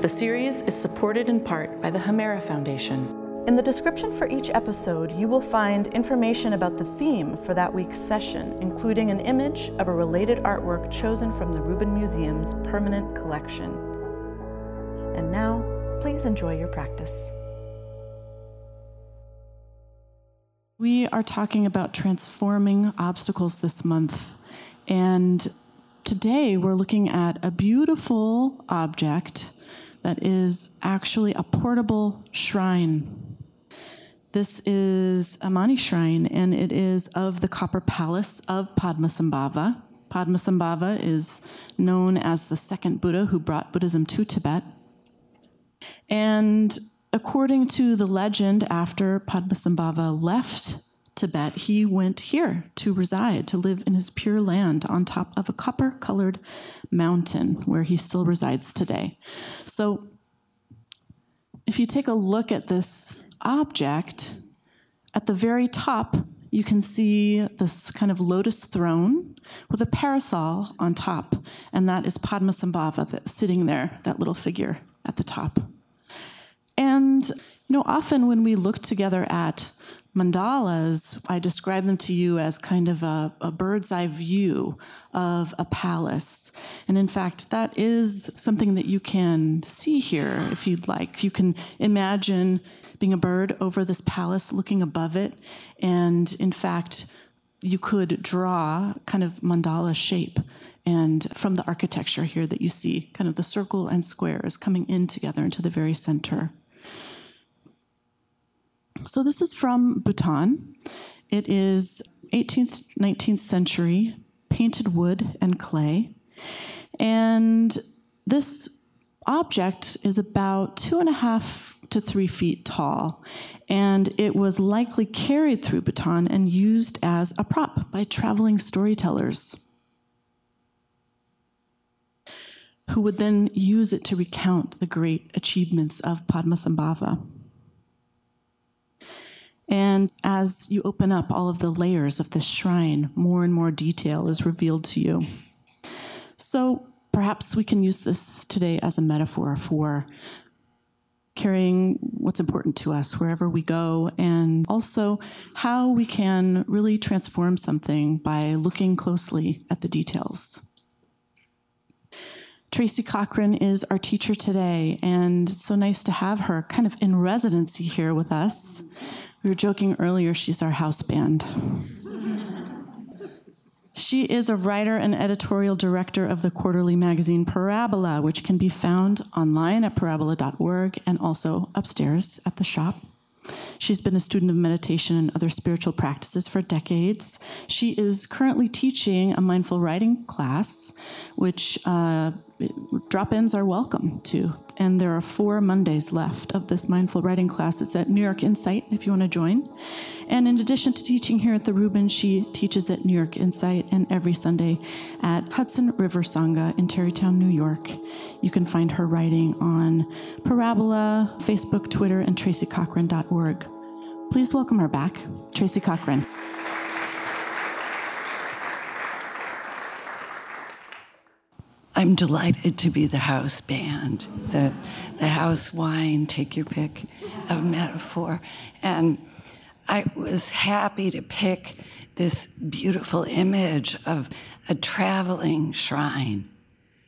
The series is supported in part by the Hemera Foundation. In the description for each episode, you will find information about the theme for that week's session, including an image of a related artwork chosen from the Rubin Museum's permanent collection. And now, please enjoy your practice. We are talking about transforming obstacles this month. And today we're looking at a beautiful object that is actually a portable shrine. This is a Mani shrine, and it is of the Copper Palace of Padmasambhava. Padmasambhava is known as the second Buddha who brought Buddhism to Tibet. And according to the legend, after Padmasambhava left Tibet, he went here to reside, to live in his pure land on top of a copper colored mountain where he still resides today. So, if you take a look at this object, at the very top, you can see this kind of lotus throne with a parasol on top, and that is Padmasambhava that's sitting there, that little figure at the top. And you know, often when we look together at mandalas, I describe them to you as kind of a, a, bird's eye view of a palace. And in fact, that is something that you can see here if you'd like. You can imagine being a bird over this palace, looking above it. And in fact, you could draw kind of mandala shape and from the architecture here that you see, kind of the circle and squares coming in together into the very center. So this is from Bhutan. It is 18th, 19th century painted wood and clay. And this object is about two and a half to three feet tall. And it was likely carried through Bhutan and used as a prop by traveling storytellers. Who would then use it to recount the great achievements of Padmasambhava. And as you open up all of the layers of this shrine, more and more detail is revealed to you. So perhaps we can use this today as a metaphor for carrying what's important to us wherever we go, and also how we can really transform something by looking closely at the details. Tracy Cochran is our teacher today, and it's so nice to have her kind of in residency here with us. We were joking earlier, she's our house band. She is a writer and editorial director of the quarterly magazine Parabola, which can be found online at parabola.org and also upstairs at the shop. She's been a student of meditation and other spiritual practices for decades. She is currently teaching a mindful writing class, which uh, drop ins are welcome to. And there are four Mondays left of this mindful writing class. It's at New York Insight if you want to join. And in addition to teaching here at the Rubin, she teaches at New York Insight and every Sunday at Hudson River Sangha in Tarrytown, New York. You can find her writing on Parabola, Facebook, Twitter, and tracycochran.org. Please welcome her back, Tracy Cochran. I'm delighted to be the house band, the, the house wine, take your pick of metaphor. And I was happy to pick this beautiful image of a traveling shrine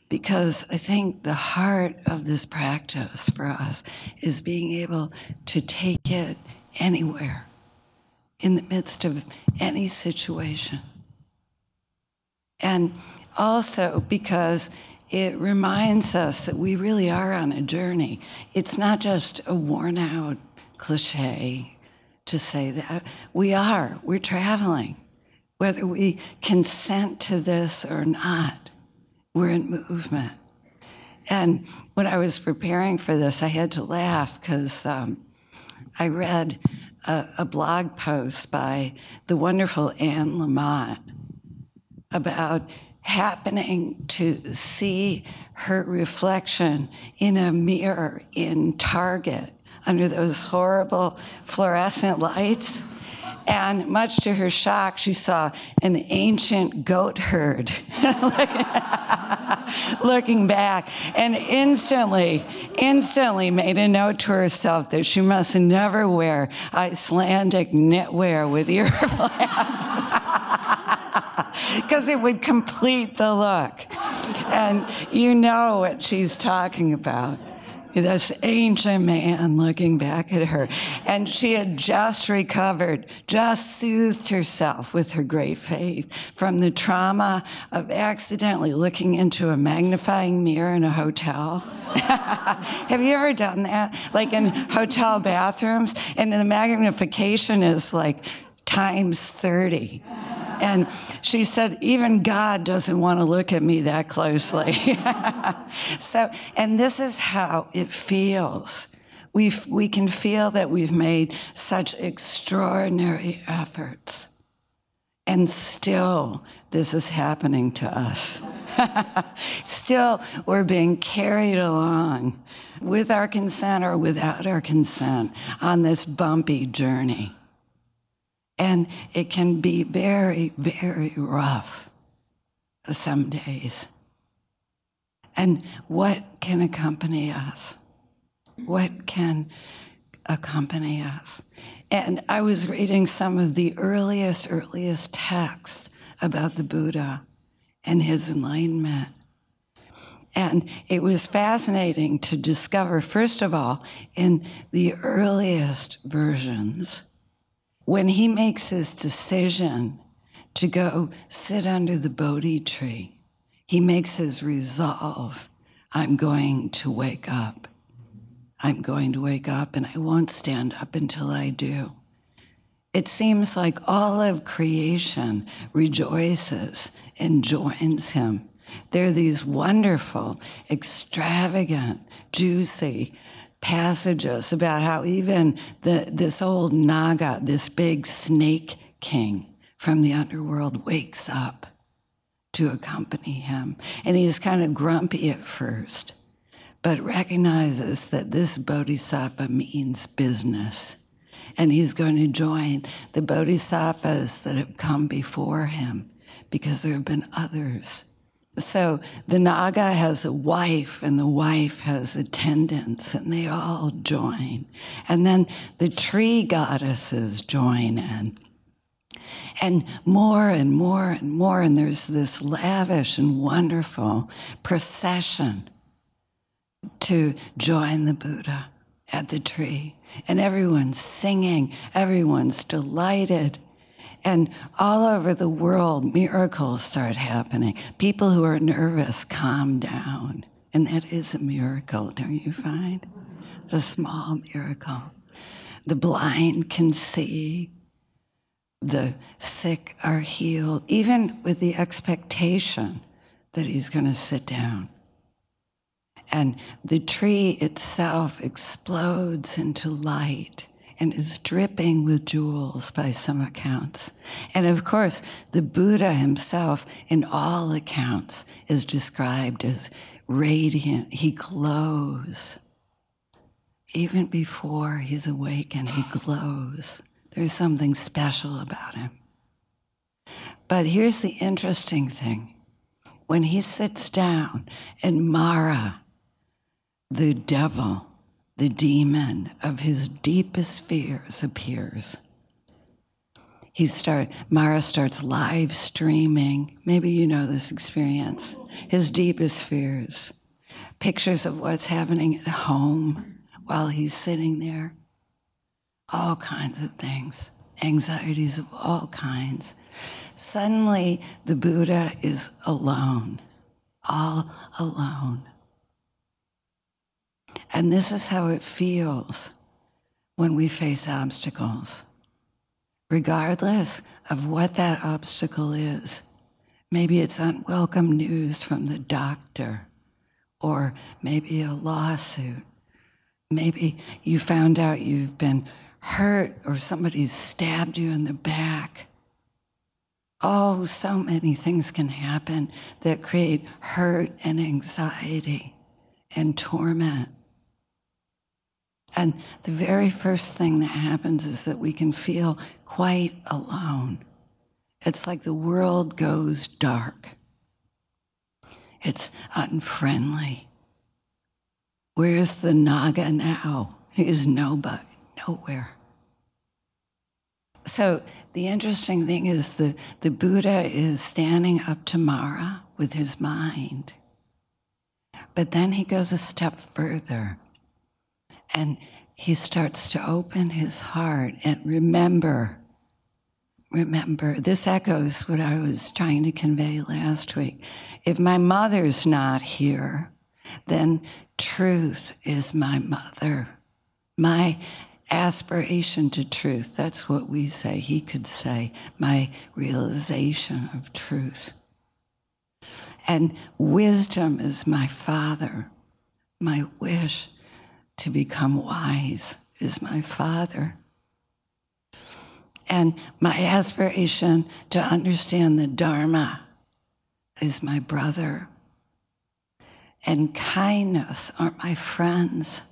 because I think the heart of this practice for us is being able to take it anywhere in the midst of any situation. And also because it reminds us that we really are on a journey. It's not just a worn out cliche to say that. We are, we're traveling. Whether we consent to this or not, we're in movement. And when I was preparing for this, I had to laugh because um, I read a, a, blog post by the wonderful Anne Lamott about happening to see her reflection in a mirror in Target under those horrible fluorescent lights. And much to her shock, she saw an ancient goat herd looking back and instantly, instantly made a note to herself that she must never wear Icelandic knitwear with ear flaps because it would complete the look. And you know what she's talking about this ancient man looking back at her. And she had just recovered, just soothed herself with her great faith from the trauma of accidentally looking into a magnifying mirror in a hotel. Have you ever done that? Like in hotel bathrooms, and the magnification is like times 30. And she said, even God doesn't want to look at me that closely. so, and this is how it feels. we we can feel that we've made such extraordinary efforts. And still, this is happening to us. still, we're being carried along with our consent or without our consent on this bumpy journey. And it can be very, very rough some days. And what can accompany us? What can accompany us? And I was reading some of the earliest, earliest texts about the Buddha and his enlightenment. And it was fascinating to discover, first of all, in the earliest versions, when he makes his decision to go sit under the Bodhi tree, he makes his resolve I'm going to wake up. I'm going to wake up and I won't stand up until I do. It seems like all of creation rejoices and joins him. There are these wonderful, extravagant, juicy passages about how even the, this old Naga, this big snake king from the underworld, wakes up to accompany him. And he's kind of grumpy at first, but recognizes that this bodhisattva means business. And he's going to join the bodhisattvas that have come before him because there have been others so the Naga has a wife, and the wife has attendants, and they all join. And then the tree goddesses join in. And more and more and more, and there's this lavish and wonderful procession to join the Buddha at the tree. And everyone's singing, everyone's delighted. And all over the world, miracles start happening. People who are nervous calm down. And that is a miracle, don't you find? It's a small miracle. The blind can see, the sick are healed, even with the expectation that he's going to sit down. And the tree itself explodes into light and is dripping with jewels by some accounts. And of course, the Buddha himself, in all accounts, is described as radiant. He glows. Even before he's awakened, he glows. There's something special about him. But here's the interesting thing when he sits down and Mara, the devil, the demon of his deepest fears appears. He start Mara starts live streaming. Maybe you know this experience. His deepest fears, pictures of what's happening at home while he's sitting there, all kinds of things, anxieties of all kinds. Suddenly, the Buddha is alone, all alone. And this is how it feels when we face obstacles. Regardless of what that obstacle is, maybe it's unwelcome news from the doctor, or maybe a lawsuit. Maybe you found out you've been hurt or somebody's stabbed you in the back. Oh, so many things can happen that create hurt and anxiety and torment. And the very first thing that happens is that we can feel quite alone. It's like the world goes dark. It's unfriendly. Where's the Naga now? He's nobody, nowhere. So the interesting thing is the, the Buddha is standing up to Mara with his mind. But then he goes a step further and he starts to open his heart and remember. Remember, this echoes what I was trying to convey last week. If my mother's not here, then truth is my mother. My aspiration to truth, that's what we say. He could say, my realization of truth. And wisdom is my father. My wish to become wise is my father. And my aspiration to understand the Dharma is my brother. And kindness are my friends.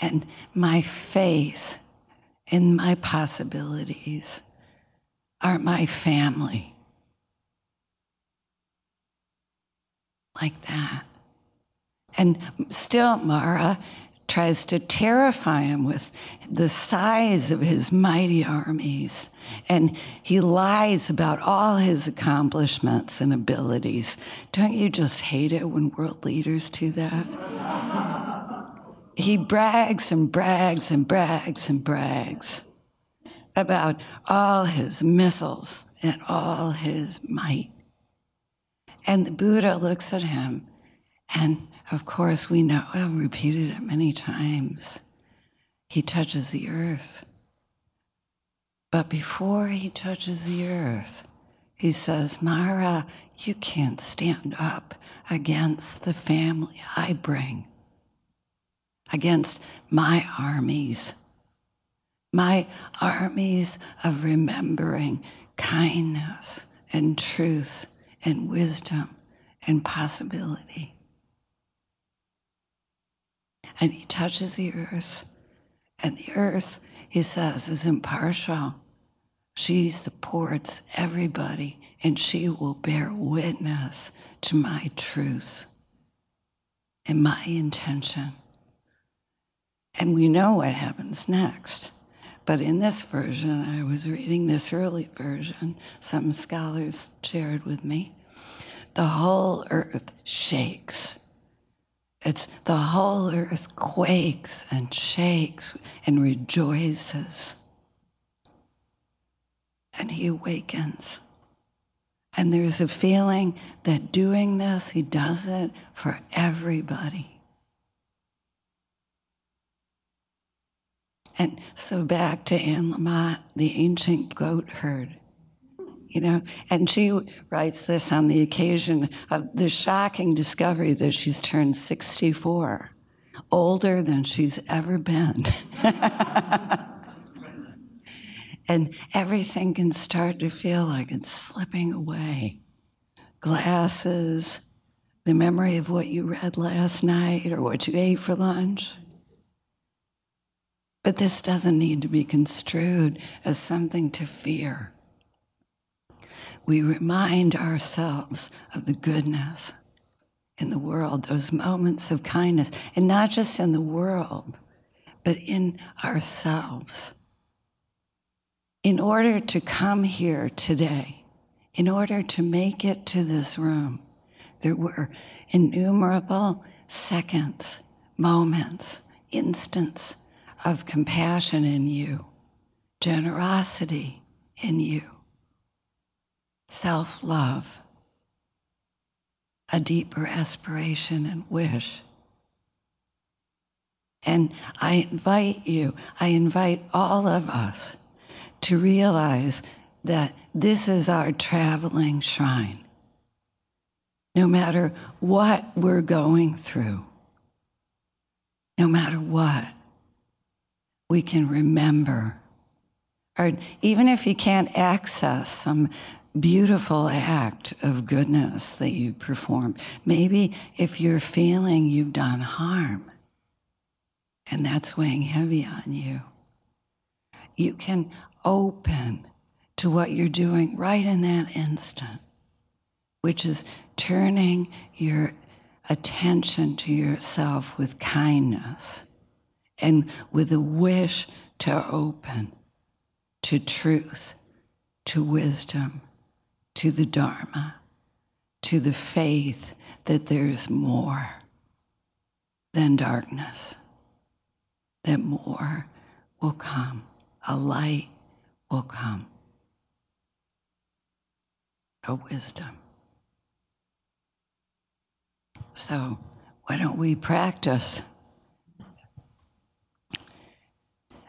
And my faith in my possibilities are my family. Like that. And still, Mara tries to terrify him with the size of his mighty armies. And he lies about all his accomplishments and abilities. Don't you just hate it when world leaders do that? he brags and brags and brags and brags about all his missiles and all his might. And the Buddha looks at him and of course, we know, I've repeated it many times. He touches the earth. But before he touches the earth, he says, Mara, you can't stand up against the family I bring, against my armies, my armies of remembering kindness and truth and wisdom and possibility and he touches the earth. And the earth, he says, is impartial. She supports everybody, and she will bear witness to my truth and my intention. And we know what happens next. But in this version, I was reading this early version, some scholars shared with me. The whole earth shakes it's the whole earth quakes and shakes and rejoices. And he awakens. And there's a feeling that doing this, he does it for everybody. And so back to Anne Lamott, the ancient goat herd you know, and she writes this on the occasion of the shocking discovery that she's turned 64, older than she's ever been. and everything can start to feel like it's slipping away. Glasses, the memory of what you read last night or what you ate for lunch. But this doesn't need to be construed as something to fear we remind ourselves of the goodness in the world, those moments of kindness, and not just in the world, but in ourselves. In order to come here today, in order to make it to this room, there were innumerable seconds, moments, instants of compassion in you, generosity in you self love, a deeper aspiration and wish. And I invite you, I invite all of us to realize that this is our traveling shrine. no matter what we're going through, no matter what, we can remember. Or even if you can't access some beautiful act of goodness that you performed, maybe if you're feeling you've done harm and that's weighing heavy on you, you can open to what you're doing right in that instant, which is turning your attention to yourself with kindness and with a wish to open to truth, to wisdom, to the Dharma, to the faith that there's more than darkness, that more will come, a light will come, a wisdom. So, why don't we practice?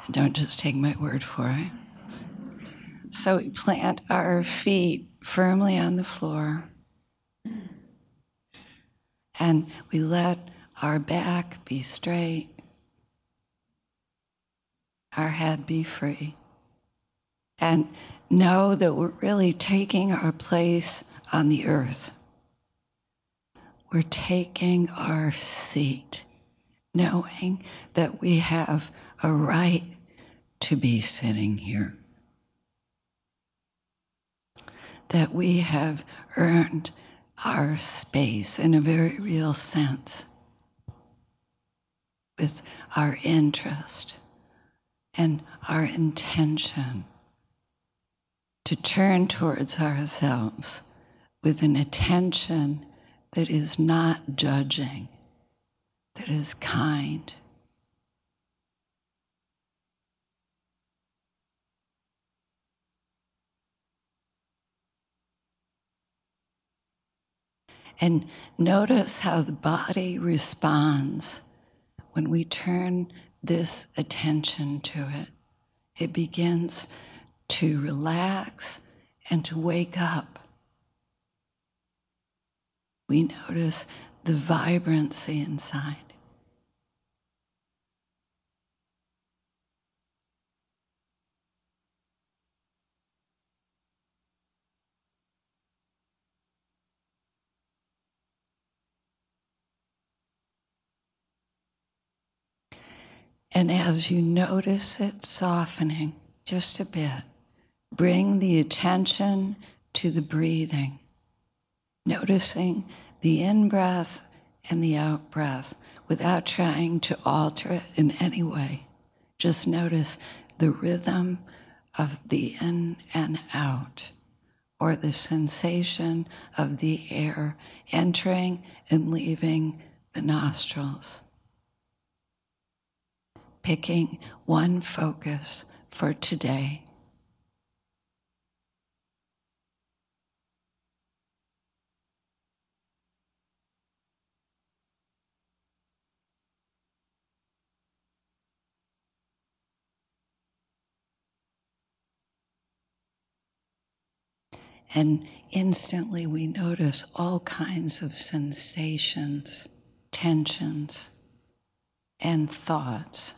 Don't just take my word for it. So, we plant our feet firmly on the floor. And we let our back be straight, our head be free, and know that we're really taking our place on the earth. We're taking our seat, knowing that we have a right to be sitting here, that we have earned our space in a very real sense with our interest and our intention to turn towards ourselves with an attention that is not judging, that is kind. And notice how the body responds when we turn this attention to it. It begins to relax and to wake up we notice the vibrancy inside. And as you notice it softening just a bit, bring the attention to the breathing noticing the in breath and the out breath without trying to alter it in any way. Just notice the rhythm of the in and out, or the sensation of the air entering and leaving the nostrils. Picking one focus for today. And instantly we notice all kinds of sensations, tensions, and thoughts.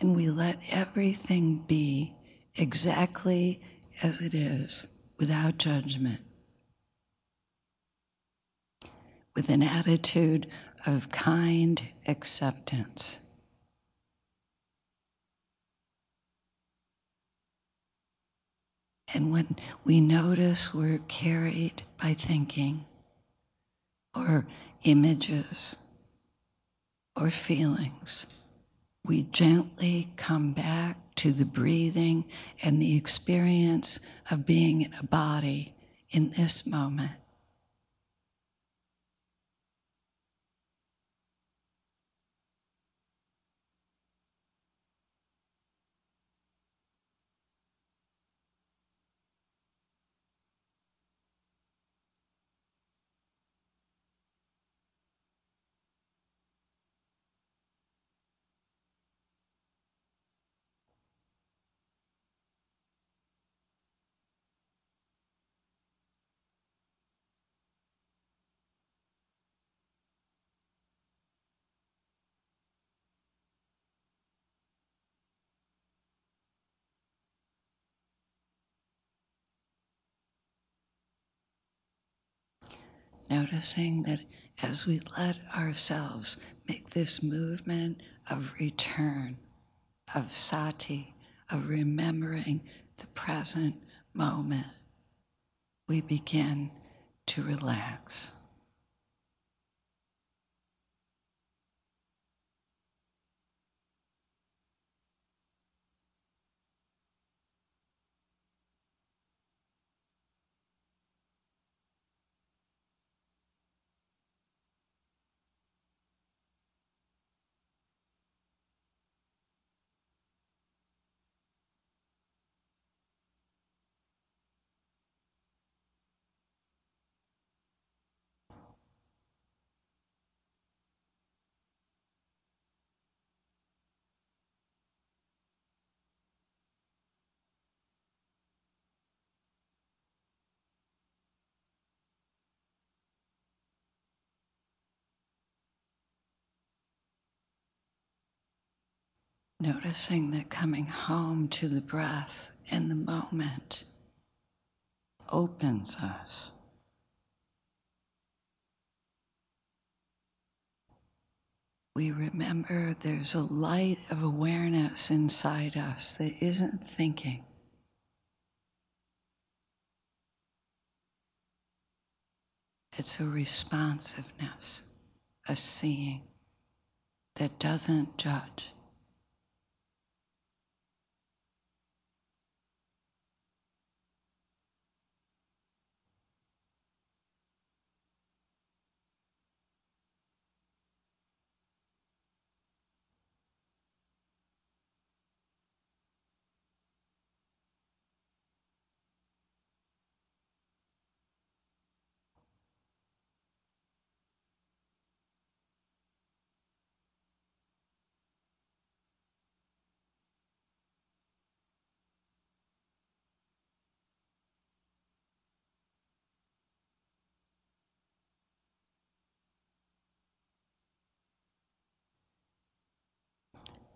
And we let everything be exactly as it is without judgment, with an attitude of kind acceptance. And when we notice we're carried by thinking or images or feelings, we gently come back to the breathing and the experience of being in a body in this moment. Noticing that as we let ourselves make this movement of return, of sati, of remembering the present moment, we begin to relax. Noticing that coming home to the breath in the moment opens us. We remember there's a light of awareness inside us that isn't thinking. It's a responsiveness, a seeing that doesn't judge.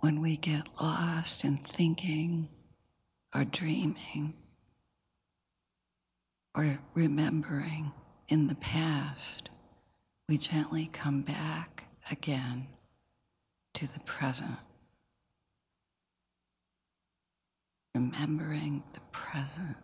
When we get lost in thinking or dreaming or remembering in the past, we gently come back again to the present. Remembering the present.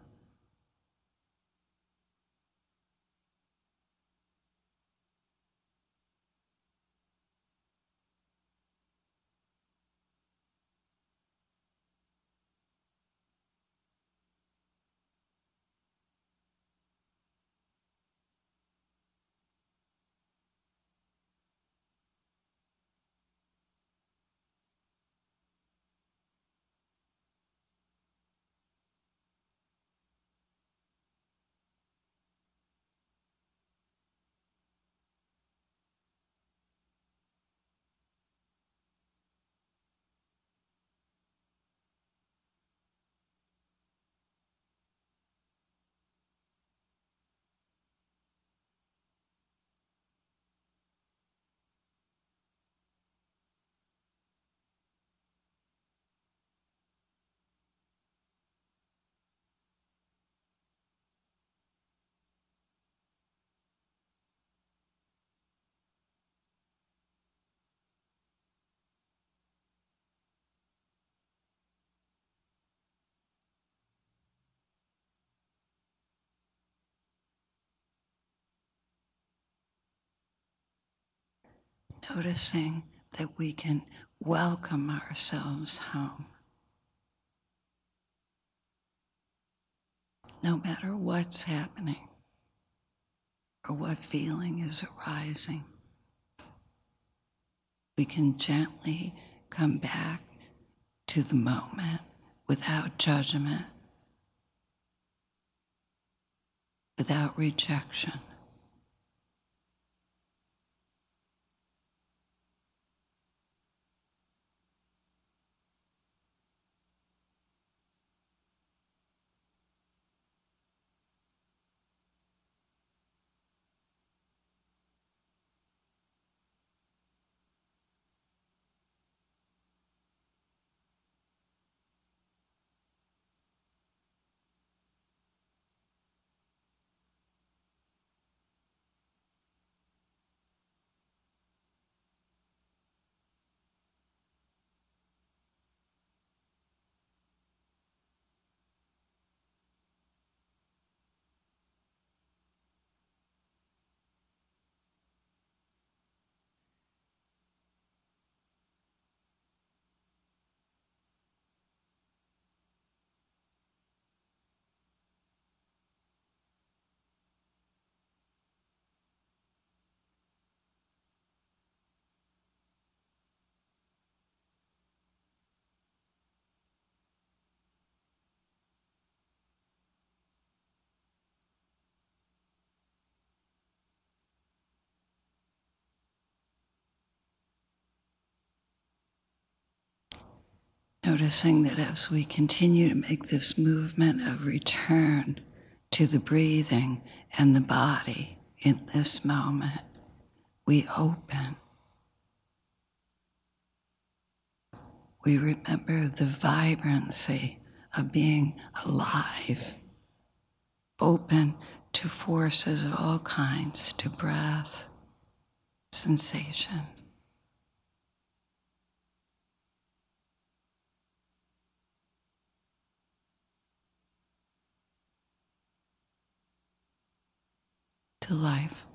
Noticing that we can welcome ourselves home. No matter what's happening or what feeling is arising, we can gently come back to the moment without judgment, without rejection. Noticing that as we continue to make this movement of return to the breathing and the body in this moment, we open. We remember the vibrancy of being alive, open to forces of all kinds, to breath, sensation. To life.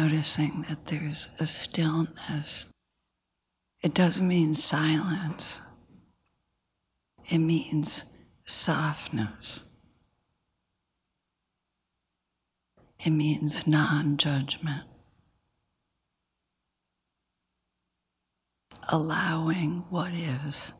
Noticing that there's a stillness. It doesn't mean silence, it means softness. It means non judgment. Allowing what is.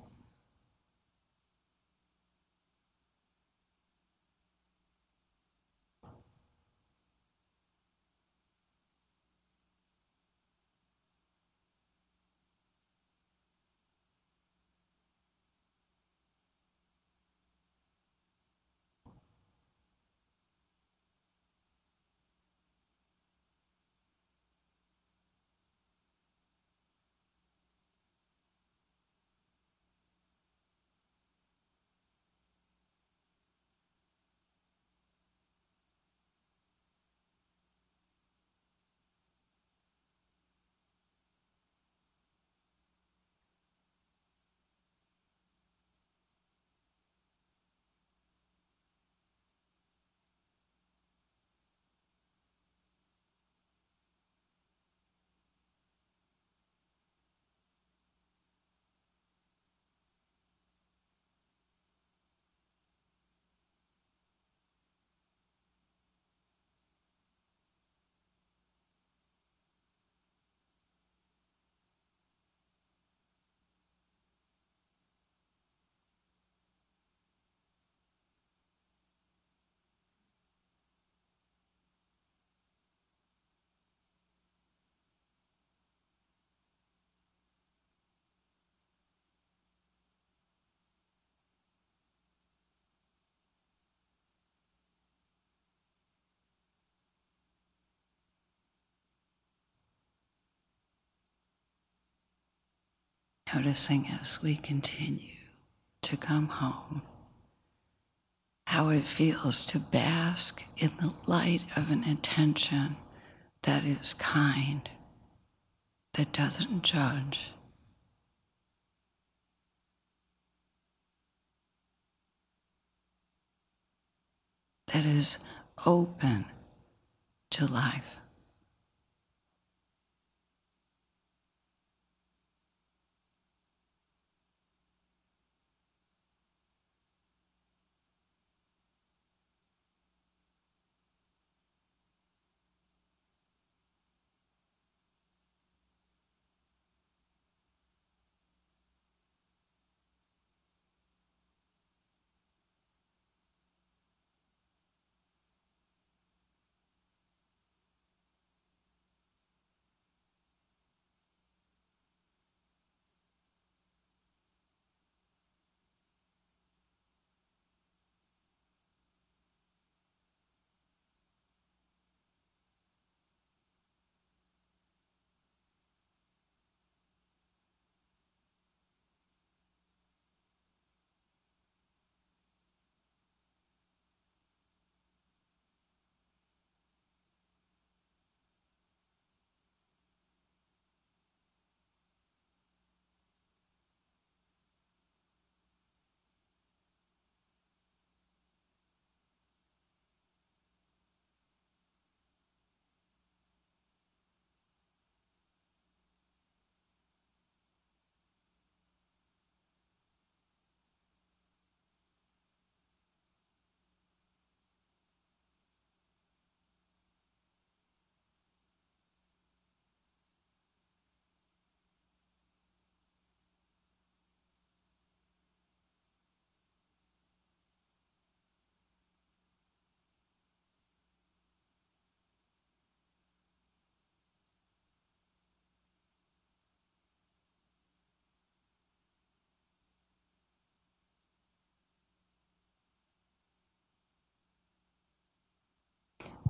Noticing as we continue to come home how it feels to bask in the light of an intention that is kind, that doesn't judge. That is open to life.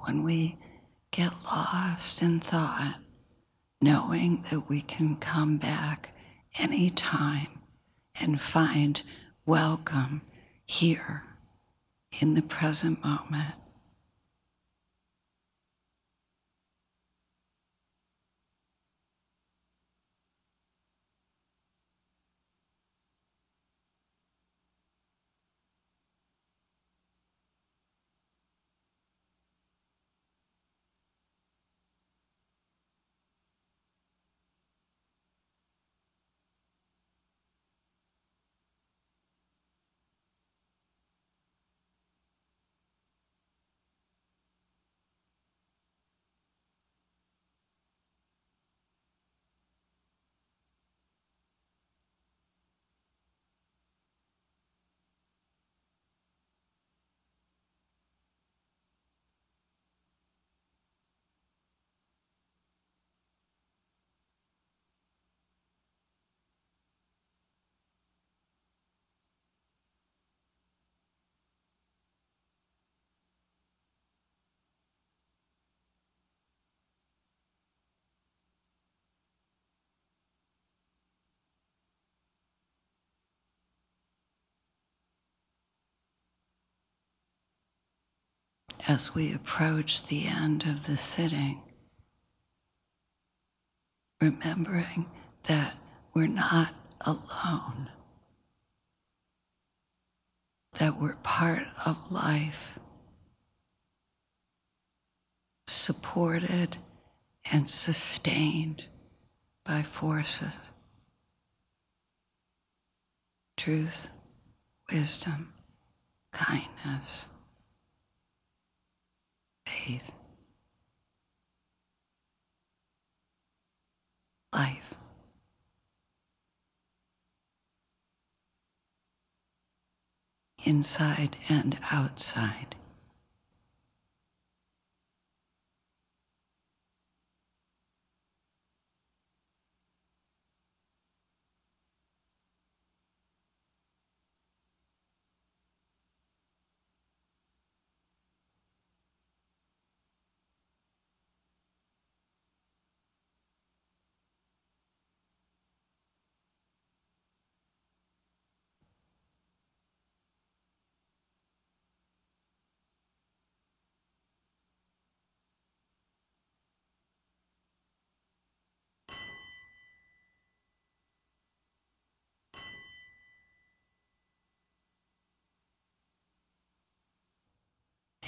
When we get lost in thought, knowing that we can come back anytime and find welcome here in the present moment. As we approach the end of the sitting, remembering that we're not alone, that we're part of life, supported and sustained by forces. Truth, wisdom, kindness faith, life. Inside and outside.